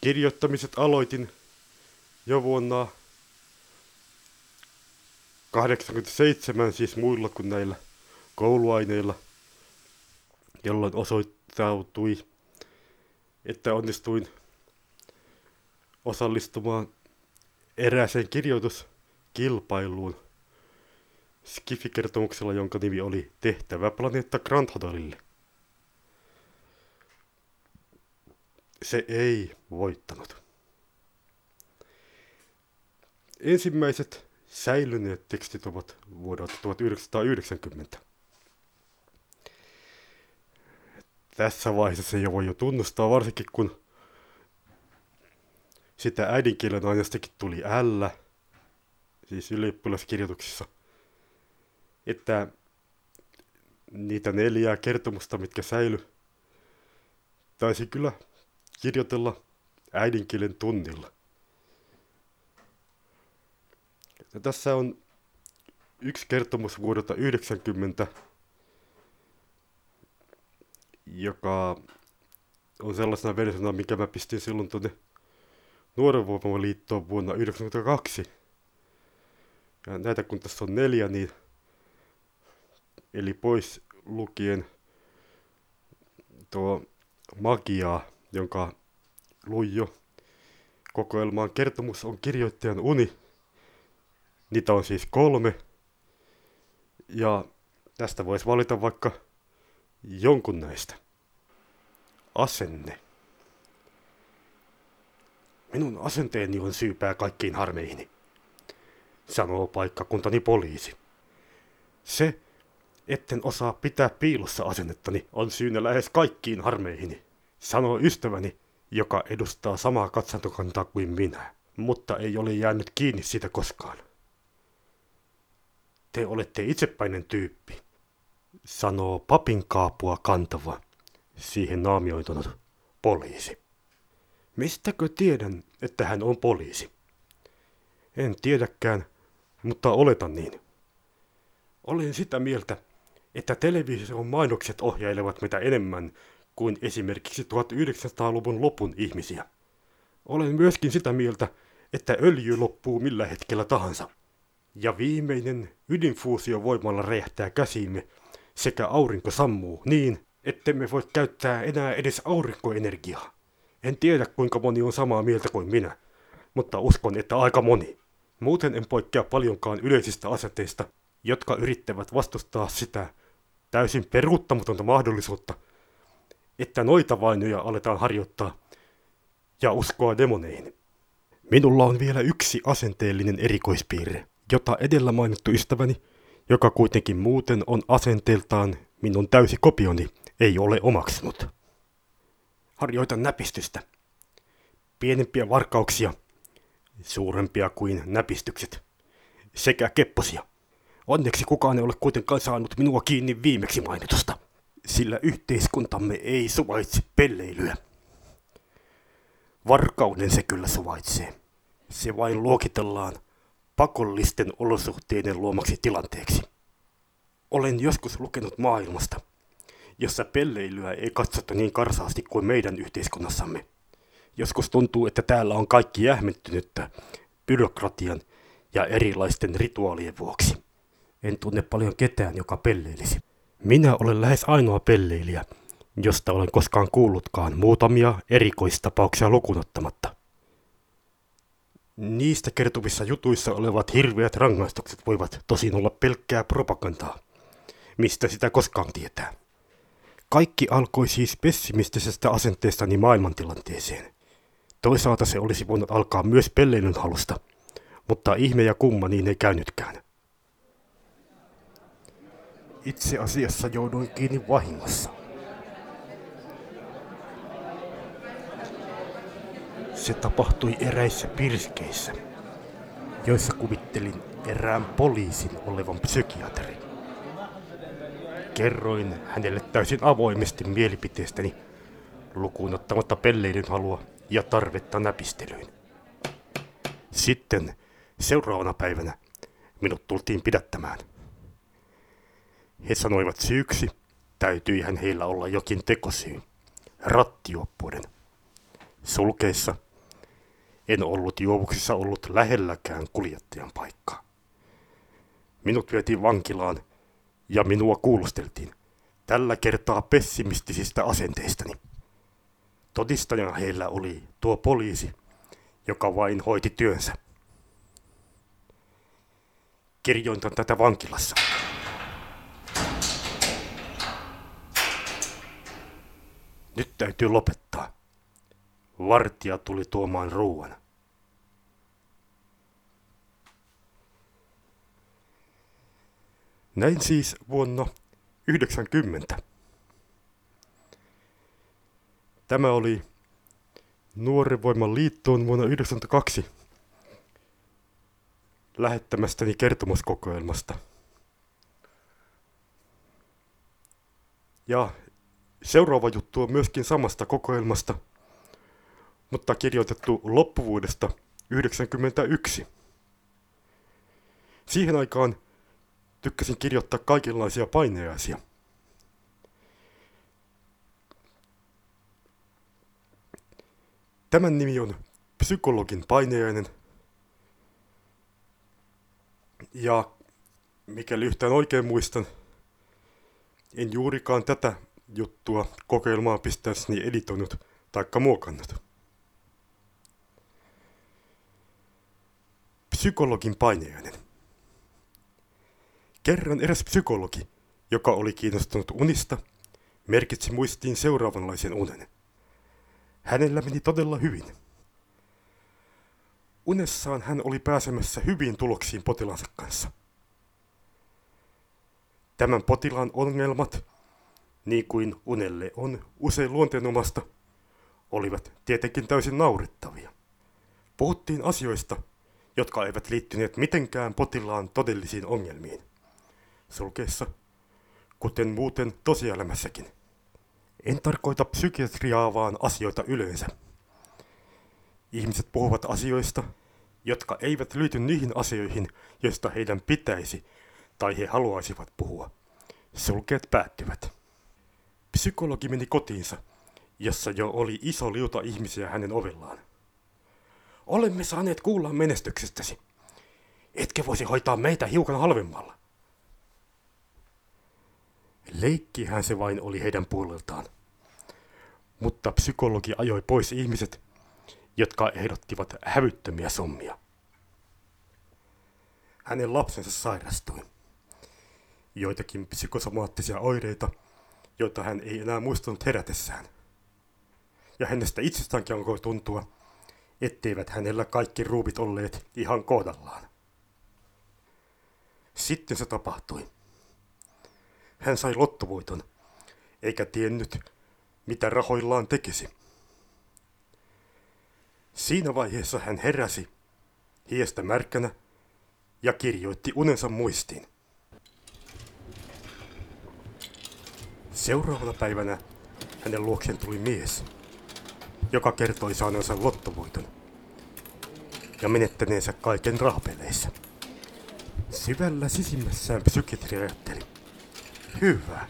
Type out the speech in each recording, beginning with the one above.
Kirjoittamiset aloitin jo vuonna 87 siis muilla kuin näillä kouluaineilla, jolloin osoittautui, että onnistuin osallistumaan erääseen kirjoituskilpailuun Skifi-kertomuksella, jonka nimi oli Tehtävä planeetta Grand Hotelille. Se ei voittanut. Ensimmäiset säilyneet tekstit ovat vuodelta 1990. Tässä vaiheessa se jo voi jo tunnustaa, varsinkin kun sitä äidinkielen aineestakin tuli L, siis ylioppilaskirjoituksissa, että niitä neljää kertomusta, mitkä säily, taisi kyllä kirjoitella äidinkielen tunnilla. Ja tässä on yksi kertomus vuodelta 90, joka on sellaisena versiona, mikä mä pistin silloin tuonne Nuoren vuonna 1992. Ja näitä kun tässä on neljä, niin eli pois lukien tuo magiaa, jonka luin kokoelmaan. Kertomus on kirjoittajan uni. Niitä on siis kolme. Ja tästä voisi valita vaikka jonkun näistä. Asenne. Minun asenteeni on syypää kaikkiin harmeihini, sanoo paikkakuntani poliisi. Se, etten osaa pitää piilossa asennettani, on syynä lähes kaikkiin harmeihini, sanoo ystäväni, joka edustaa samaa katsantokantaa kuin minä, mutta ei ole jäänyt kiinni siitä koskaan. Te olette itsepäinen tyyppi, sanoo papin kaapua kantava, siihen naamioitunut poliisi. Mistäkö tiedän, että hän on poliisi? En tiedäkään, mutta oletan niin. Olen sitä mieltä, että television mainokset ohjailevat mitä enemmän kuin esimerkiksi 1900-luvun lopun ihmisiä. Olen myöskin sitä mieltä, että öljy loppuu millä hetkellä tahansa. Ja viimeinen ydinfuusio voimalla räjähtää käsiimme sekä aurinko sammuu niin, ettemme voi käyttää enää edes aurinkoenergiaa. En tiedä kuinka moni on samaa mieltä kuin minä, mutta uskon, että aika moni. Muuten en poikkea paljonkaan yleisistä aseteista, jotka yrittävät vastustaa sitä täysin peruuttamatonta mahdollisuutta, että noita vainoja aletaan harjoittaa ja uskoa demoneihin. Minulla on vielä yksi asenteellinen erikoispiirre, jota edellä mainittu ystäväni, joka kuitenkin muuten on asenteeltaan minun täysi kopioni, ei ole omaksunut harjoita näpistystä. Pienempiä varkauksia, suurempia kuin näpistykset, sekä kepposia. Onneksi kukaan ei ole kuitenkaan saanut minua kiinni viimeksi mainitusta, sillä yhteiskuntamme ei suvaitse pelleilyä. Varkauden se kyllä suvaitsee. Se vain luokitellaan pakollisten olosuhteiden luomaksi tilanteeksi. Olen joskus lukenut maailmasta – jossa pelleilyä ei katsota niin karsaasti kuin meidän yhteiskunnassamme. Joskus tuntuu, että täällä on kaikki jähmettynyttä byrokratian ja erilaisten rituaalien vuoksi. En tunne paljon ketään, joka pelleilisi. Minä olen lähes ainoa pelleilijä, josta olen koskaan kuullutkaan muutamia erikoistapauksia lukunottamatta. Niistä kertovissa jutuissa olevat hirveät rangaistukset voivat tosin olla pelkkää propagandaa. Mistä sitä koskaan tietää? Kaikki alkoi siis pessimistisestä asenteestani maailmantilanteeseen. Toisaalta se olisi voinut alkaa myös pelleilyn halusta, mutta ihme ja kumma niin ei käynytkään. Itse asiassa jouduin kiinni vahingossa. Se tapahtui eräissä pirskeissä, joissa kuvittelin erään poliisin olevan psykiatri. Kerroin hänelle täysin avoimesti mielipiteestäni, lukuun ottamatta pelleilyn halua ja tarvetta näpistelyyn. Sitten seuraavana päivänä minut tultiin pidättämään. He sanoivat syyksi, täytyihän heillä olla jokin tekosyy, rattioppuuden. Sulkeissa En ollut juovuksissa ollut lähelläkään kuljettajan paikkaa. Minut vietiin vankilaan ja minua kuulusteltiin. Tällä kertaa pessimistisistä asenteistani. Todistajana heillä oli tuo poliisi, joka vain hoiti työnsä. Kirjoitan tätä vankilassa. Nyt täytyy lopettaa. Vartija tuli tuomaan ruoan. Näin siis vuonna 90. Tämä oli Nuoren voiman liittoon vuonna 1992 lähettämästäni kertomuskokoelmasta. Ja seuraava juttu on myöskin samasta kokoelmasta, mutta kirjoitettu loppuvuodesta 1991. Siihen aikaan tykkäsin kirjoittaa kaikenlaisia paineaisia. Tämän nimi on psykologin paineainen. Ja mikäli yhtään oikein muistan, en juurikaan tätä juttua kokeilmaa pistäessäni editoinut taikka muokannut. Psykologin paineainen. Kerran eräs psykologi, joka oli kiinnostunut unista, merkitsi muistiin seuraavanlaisen unen. Hänellä meni todella hyvin. Unessaan hän oli pääsemässä hyviin tuloksiin potilaansa kanssa. Tämän potilaan ongelmat, niin kuin unelle on usein luonteenomasta, olivat tietenkin täysin naurettavia. Puhuttiin asioista, jotka eivät liittyneet mitenkään potilaan todellisiin ongelmiin sulkeessa, kuten muuten tosielämässäkin. En tarkoita psykiatriaa, vaan asioita yleensä. Ihmiset puhuvat asioista, jotka eivät liity niihin asioihin, joista heidän pitäisi tai he haluaisivat puhua. Sulkeet päättyvät. Psykologi meni kotiinsa, jossa jo oli iso liuta ihmisiä hänen ovellaan. Olemme saaneet kuulla menestyksestäsi. Etkä voisi hoitaa meitä hiukan halvemmalla. Leikkihän se vain oli heidän puoleltaan. Mutta psykologi ajoi pois ihmiset, jotka ehdottivat hävyttömiä summia. Hänen lapsensa sairastui. Joitakin psykosomaattisia oireita, joita hän ei enää muistanut herätessään. Ja hänestä itsestäänkin alkoi tuntua, etteivät hänellä kaikki ruuvit olleet ihan kohdallaan. Sitten se tapahtui. Hän sai lottovoiton, eikä tiennyt, mitä rahoillaan tekisi. Siinä vaiheessa hän heräsi, hiestä märkänä, ja kirjoitti unensa muistiin. Seuraavana päivänä hänen luokseen tuli mies, joka kertoi saaneensa lottovoiton ja menettäneensä kaiken rahpeleissä. Syvällä sisimmässään psykiatri ajatteli, Hyvä.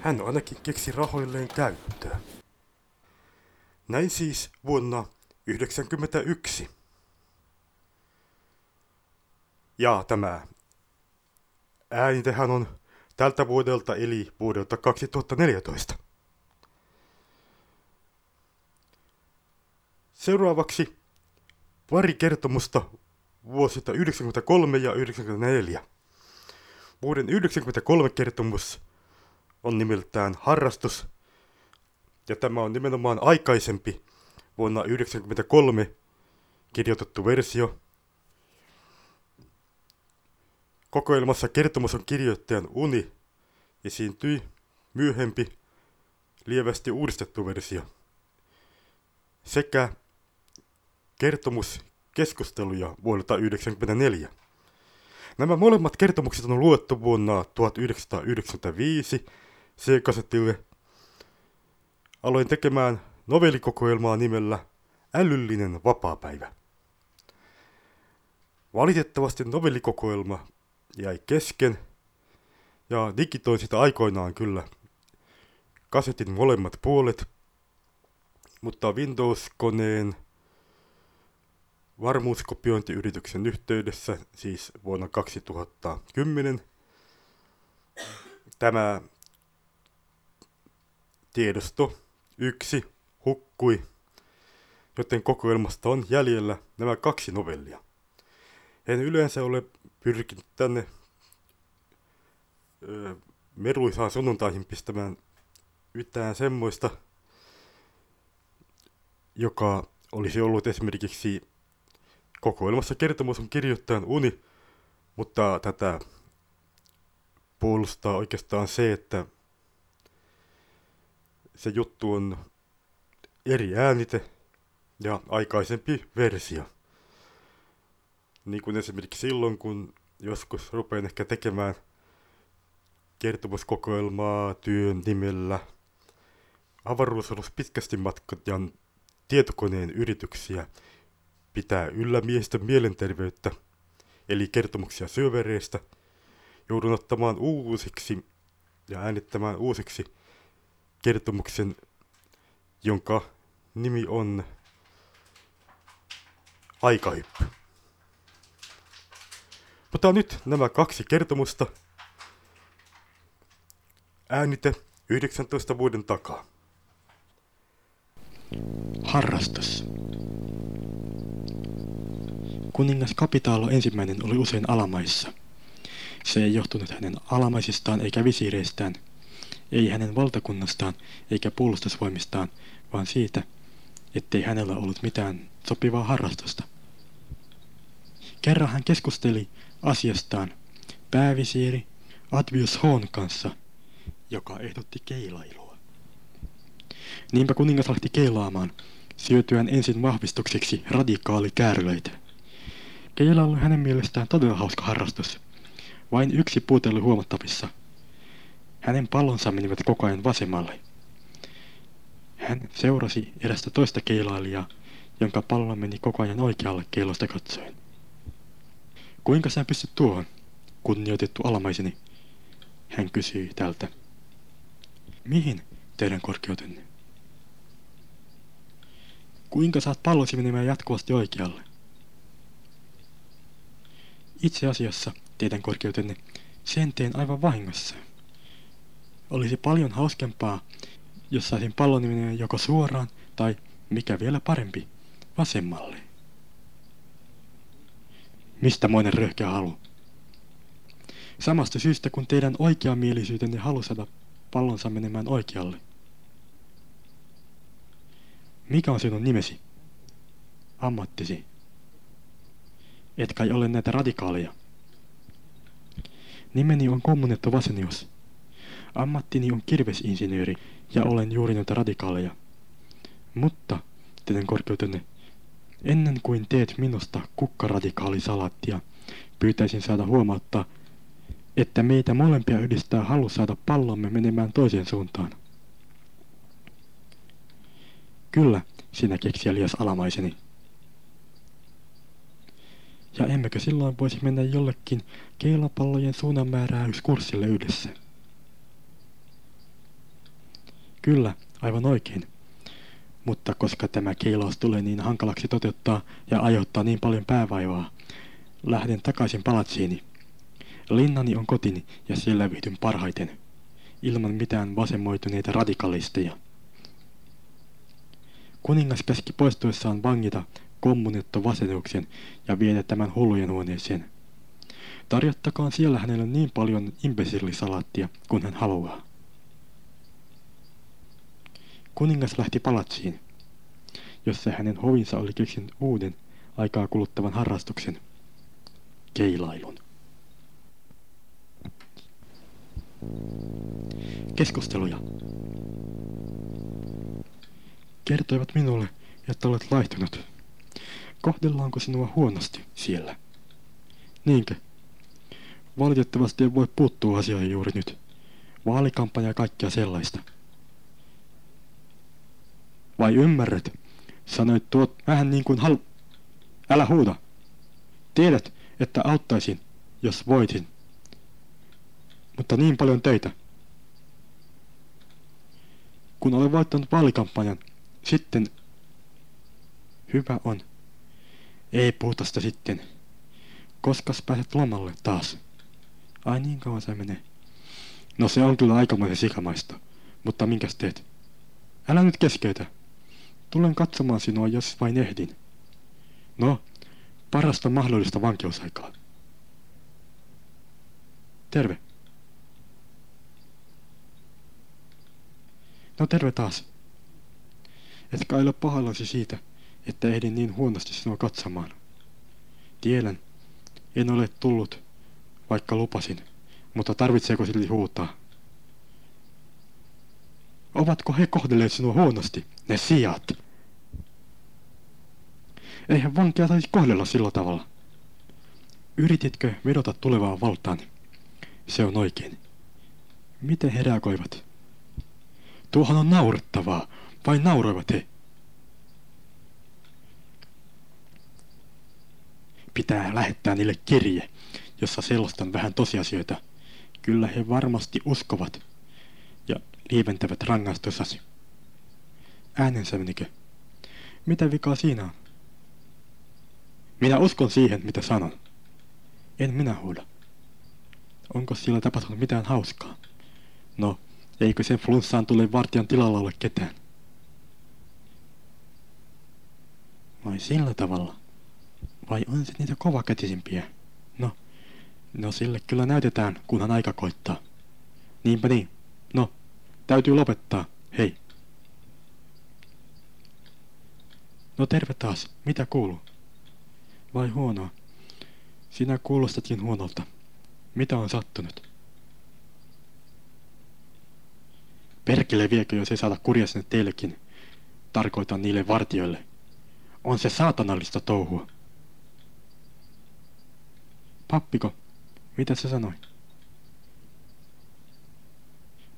Hän ainakin keksi rahoilleen käyttöä. Näin siis vuonna 1991. Ja tämä äänitehän on tältä vuodelta eli vuodelta 2014. Seuraavaksi pari kertomusta vuosilta 93 ja 94. Vuoden 93 kertomus on nimeltään Harrastus, ja tämä on nimenomaan aikaisempi vuonna 1993 kirjoitettu versio. Kokoelmassa kertomus on kirjoittajan uni esiintyi myöhempi lievästi uudistettu versio sekä kertomus keskusteluja vuodelta 1994. Nämä molemmat kertomukset on luettu vuonna 1995 C-kasetille. Aloin tekemään novellikokoelmaa nimellä Älyllinen vapaapäivä. Valitettavasti novellikokoelma jäi kesken ja digitoin sitä aikoinaan kyllä kasetin molemmat puolet, mutta Windows-koneen varmuuskopiointiyrityksen yhteydessä, siis vuonna 2010, tämä tiedosto yksi hukkui, joten kokoelmasta on jäljellä nämä kaksi novellia. En yleensä ole pyrkinyt tänne öö, meruisaan sunnuntaihin pistämään yhtään semmoista, joka olisi ollut esimerkiksi kokoelmassa kertomus on kirjoittajan uni, mutta tätä puolustaa oikeastaan se, että se juttu on eri äänite ja aikaisempi versio. Niin kuin esimerkiksi silloin, kun joskus rupean ehkä tekemään kertomuskokoelmaa työn nimellä avaruusalus pitkästi matkan tietokoneen yrityksiä pitää yllä miehistön mielenterveyttä, eli kertomuksia syövereistä, joudun ottamaan uusiksi ja äänittämään uusiksi kertomuksen, jonka nimi on Aikahyppy. Mutta nyt nämä kaksi kertomusta. Äänite 19 vuoden takaa. Harrastus. Kuningas Kapitaalo ensimmäinen oli usein alamaissa. Se ei johtunut hänen alamaisistaan eikä visiireistään, ei hänen valtakunnastaan eikä puolustusvoimistaan, vaan siitä, ettei hänellä ollut mitään sopivaa harrastusta. Kerran hän keskusteli asiastaan päävisiiri Advius Hoon kanssa, joka ehdotti keilailua. Niinpä kuningas lähti keilaamaan, syötyään ensin vahvistukseksi radikaali kääröitä. Keila oli hänen mielestään todella hauska harrastus. Vain yksi puute oli huomattavissa. Hänen pallonsa menivät koko ajan vasemmalle. Hän seurasi erästä toista keilailijaa, jonka pallo meni koko ajan oikealle keilosta katsoen. Kuinka sä pystyt tuohon, kunnioitettu alamaiseni? Hän kysyi tältä. Mihin, teidän korkeutenne? Kuinka saat pallosi menemään jatkuvasti oikealle? Itse asiassa, teidän korkeutenne, sen teen aivan vahingossa. Olisi paljon hauskempaa, jos saisin pallon menemään joko suoraan tai, mikä vielä parempi, vasemmalle. Mistä moinen röhkeä halu? Samasta syystä kun teidän oikeamielisyytenne halu saada pallonsa menemään oikealle. Mikä on sinun nimesi? Ammattisi. Et kai ole näitä radikaaleja. Nimeni on kommunetto Vasenius. Ammattini on kirvesinsinööri ja olen juuri näitä radikaaleja. Mutta, teidän korkeutenne, ennen kuin teet minusta kukkaradikaalisalattia, pyytäisin saada huomauttaa, että meitä molempia yhdistää halu saada pallomme menemään toiseen suuntaan. Kyllä, sinä keksiälias alamaiseni. Ja emmekö silloin voisi mennä jollekin keilapallojen suunnanmääräyskurssille yhdessä? Kyllä, aivan oikein. Mutta koska tämä keilaus tulee niin hankalaksi toteuttaa ja aiheuttaa niin paljon päävaivaa, lähden takaisin palatsiini. Linnani on kotini ja siellä viihdyn parhaiten, ilman mitään vasemmoituneita radikalisteja. Kuningas käski poistuessaan vangita kommunetto Vasetuksen ja viedä tämän hullujen huoneeseen. Tarjottakaan siellä hänelle niin paljon imbesillisalaattia kuin hän haluaa. Kuningas lähti palatsiin, jossa hänen hovinsa oli keksinyt uuden aikaa kuluttavan harrastuksen, keilailun. Keskusteluja. Kertoivat minulle, että olet laihtunut. Kohdellaanko sinua huonosti siellä? Niinkö? Valitettavasti ei voi puuttua asioihin juuri nyt. Vaalikampanja ja kaikkea sellaista. Vai ymmärrät? Sanoit tuot vähän niin kuin halu... Älä huuda. Tiedät, että auttaisin, jos voitin. Mutta niin paljon töitä. Kun olen voittanut vaalikampanjan, sitten hyvä on. Ei puhuta sitä sitten. Koskas pääset lomalle taas? Ai niin kauan se menee. No se on kyllä aikamoisen sikamaista. Mutta minkäs teet? Älä nyt keskeytä. Tulen katsomaan sinua, jos vain ehdin. No, parasta mahdollista vankeusaikaa. Terve. No terve taas. Etkä ole pahallasi siitä, että ehdin niin huonosti sinua katsomaan. Tiedän, en ole tullut, vaikka lupasin, mutta tarvitseeko silti huutaa? Ovatko he kohdelleet sinua huonosti, ne sijat? Eihän vankia saisi kohdella sillä tavalla. Yrititkö vedota tulevaan valtaan? Se on oikein. Miten he reagoivat? Tuohan on naurettavaa. Vai nauroivat he? Pitää lähettää niille kirje, jossa selostan vähän tosiasioita. Kyllä he varmasti uskovat ja lieventävät rangaistusasi. Äänensävenikö? Mitä vikaa siinä on? Minä uskon siihen, mitä sanon. En minä huuda. Onko siellä tapahtunut mitään hauskaa? No, eikö sen flunssaan tule vartijan tilalla ole ketään? Vai sillä tavalla? Vai on se niitä kovakätisimpiä? No, no sille kyllä näytetään, kunhan aika koittaa. Niinpä niin. No, täytyy lopettaa. Hei. No terve taas. Mitä kuuluu? Vai huonoa? Sinä kuulostatkin huonolta. Mitä on sattunut? Perkele viekö, jos ei saada kurja sinne teillekin. Tarkoitan niille vartioille. On se saatanallista touhua. Pappiko, mitä se sanoi?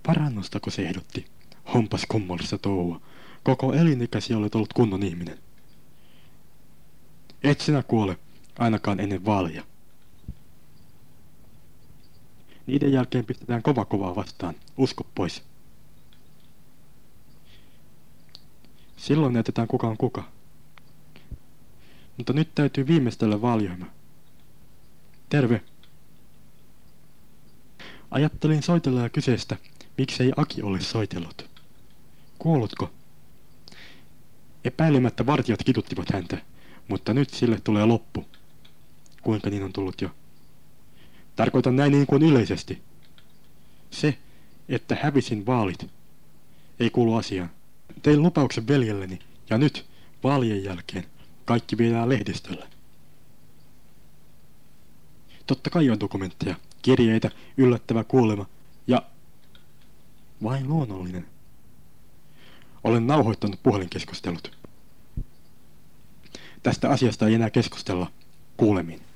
Parannustako se ehdotti? Hompas kummallista touhua. Koko elinikäsi olet ollut kunnon ihminen. Et sinä kuole, ainakaan ennen vaaleja. Niiden jälkeen pistetään kova kovaa vastaan. Usko pois. Silloin näytetään kuka on kuka. Mutta nyt täytyy viimeistellä vaaliohjelma. Terve. Ajattelin soitella kyseistä, miksei Aki ole soitellut. Kuolutko? Epäilemättä vartijat kituttivat häntä, mutta nyt sille tulee loppu. Kuinka niin on tullut jo? Tarkoitan näin niin kuin yleisesti. Se, että hävisin vaalit, ei kuulu asiaan. Tein lupauksen veljelleni, ja nyt, vaalien jälkeen, kaikki viedään lehdistölle. Totta kai on dokumentteja, kirjeitä, yllättävä kuolema ja vain luonnollinen. Olen nauhoittanut puhelinkeskustelut. Tästä asiasta ei enää keskustella. Kuulemiin.